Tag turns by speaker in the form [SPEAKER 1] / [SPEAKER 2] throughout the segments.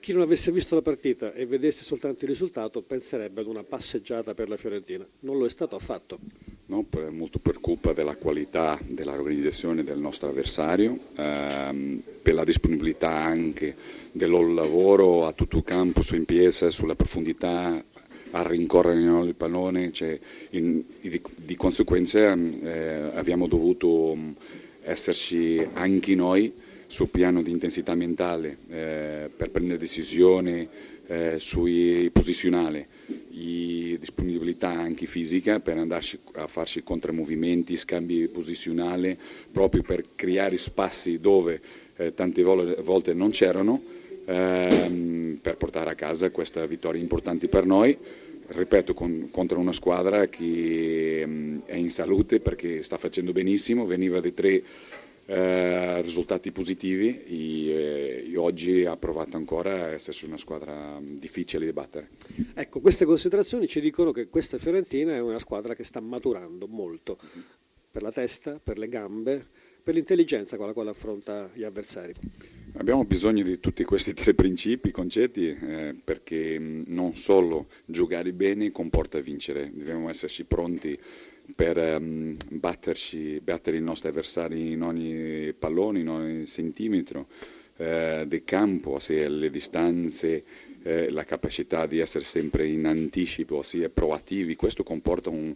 [SPEAKER 1] Chi non avesse visto la partita e vedesse soltanto il risultato penserebbe ad una passeggiata per la Fiorentina. Non lo è stato affatto.
[SPEAKER 2] No, per, molto per colpa della qualità dell'organizzazione del nostro avversario, ehm, per la disponibilità anche del loro lavoro a tutto il campo, su in piazza, sulla profondità, a rincorrere il pallone, cioè, in, di, di, conseguenza eh, abbiamo dovuto esserci anche noi sul piano di intensità mentale eh, per prendere decisioni eh, sui posizionali, disponibilità anche fisica per andarci a farci contromovimenti, scambi posizionali, proprio per creare spazi dove eh, tante volte non c'erano, ehm, per portare a casa questa vittoria importante per noi. Ripeto, con, contro una squadra che mh, mm, è in salute perché sta facendo benissimo, veniva dai tre eh, risultati positivi e, e, oggi ha provato ancora a essere una squadra difficile da battere.
[SPEAKER 1] Ecco, queste considerazioni ci dicono che questa Fiorentina è una squadra che sta maturando molto per la testa, per le gambe, per l'intelligenza con la quale affronta gli avversari.
[SPEAKER 2] Abbiamo bisogno di tutti questi tre principi, concetti, eh, perché non solo giocare bene comporta vincere, dobbiamo esserci pronti per um, batterci, battere i nostri avversari in ogni pallone, in ogni centimetro eh, del campo, sia le distanze, eh, la capacità di essere sempre in anticipo, sia proattivi. Questo comporta un,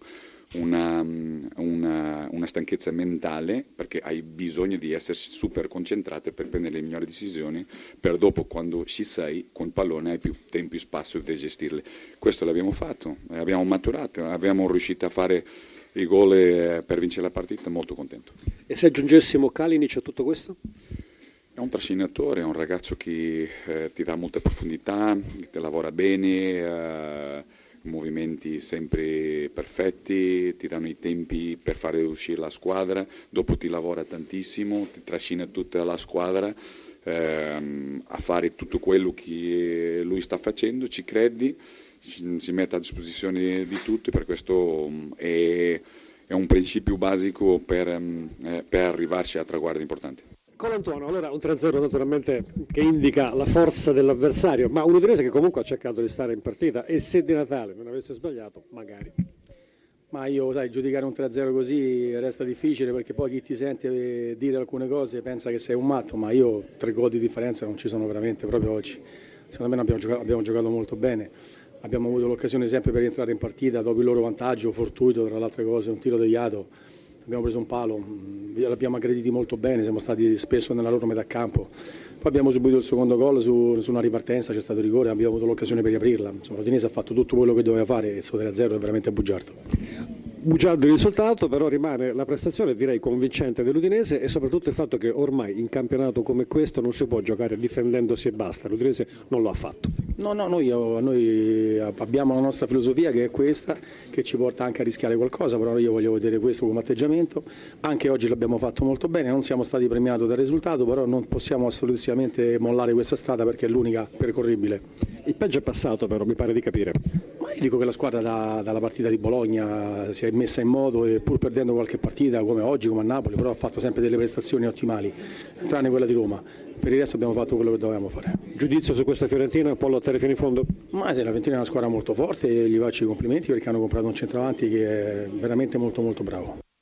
[SPEAKER 2] una, una, una, stanchezza mentale perché hai bisogno di essere super concentrato per prendere le migliori decisioni per dopo quando ci sei con il pallone hai più tempo e spazio per gestirle. Questo l'abbiamo fatto, abbiamo maturato, abbiamo riuscito a fare i gol eh, per vincere la partita, molto contento.
[SPEAKER 1] E se aggiungessimo Kalinic a tutto questo?
[SPEAKER 2] È un trascinatore, è un ragazzo che eh, ti dà molta profondità, che lavora bene, eh, movimenti sempre perfetti, ti danno i tempi per fare uscire la squadra, dopo ti lavora tantissimo, ti trascina tutta la squadra ehm, a fare tutto quello che lui sta facendo, ci credi si mette a disposizione di tutti, per questo mm, è, è un principio basico per, mm, eh, per arrivarci a traguardi importanti.
[SPEAKER 1] Colantuono, allora un 3-0 naturalmente che indica la forza dell'avversario, ma un Udinese che comunque ha cercato di stare in partita e se di Natale non avesse sbagliato, magari.
[SPEAKER 3] Ma io, sai, giudicare un 3-0 così resta difficile perché poi chi ti sente dire alcune cose pensa che sei un matto, ma io tre gol di differenza non ci sono veramente proprio oggi. Secondo me abbiamo giocato, abbiamo giocato molto bene abbiamo avuto l'occasione sempre per rientrare in partita dopo il loro vantaggio, fortuito tra le altre cose, un tiro deviato, abbiamo preso un palo, mm, l'abbiamo aggrediti molto bene, siamo stati spesso nella loro metà campo, poi abbiamo subito il secondo gol su, su una ripartenza, c'è stato rigore, abbiamo avuto l'occasione per riaprirla, insomma l'Udinese ha fatto tutto quello che doveva fare e il suo 3-0 è veramente bugiardo.
[SPEAKER 1] Bugiardo il risultato, però rimane la prestazione direi convincente dell'Udinese e soprattutto il fatto che ormai in campionato come questo non si può giocare difendendosi e basta, l'Udinese non lo ha fatto.
[SPEAKER 3] No, no, noi, noi, abbiamo la nostra filosofia che è questa, che ci porta anche a rischiare qualcosa, però io voglio vedere questo come atteggiamento, anche oggi l'abbiamo fatto molto bene, non siamo stati premiati dal risultato, però non possiamo assolutamente mollare questa strada perché è l'unica percorribile.
[SPEAKER 1] Il peggio è passato però, mi pare di capire.
[SPEAKER 3] Ma io dico che la squadra da, dalla partita di Bologna si è messa in modo e pur perdendo qualche partita come oggi, come a Napoli, però ha fatto sempre delle prestazioni ottimali, tranne quella di Roma. Per il resto abbiamo fatto quello che dovevamo fare.
[SPEAKER 1] Giudizio su questa Fiorentina, può lottare fino in fondo?
[SPEAKER 3] Ma sì, la Fiorentina è una squadra molto forte e gli faccio i complimenti perché hanno comprato un centravanti che è veramente molto molto bravo.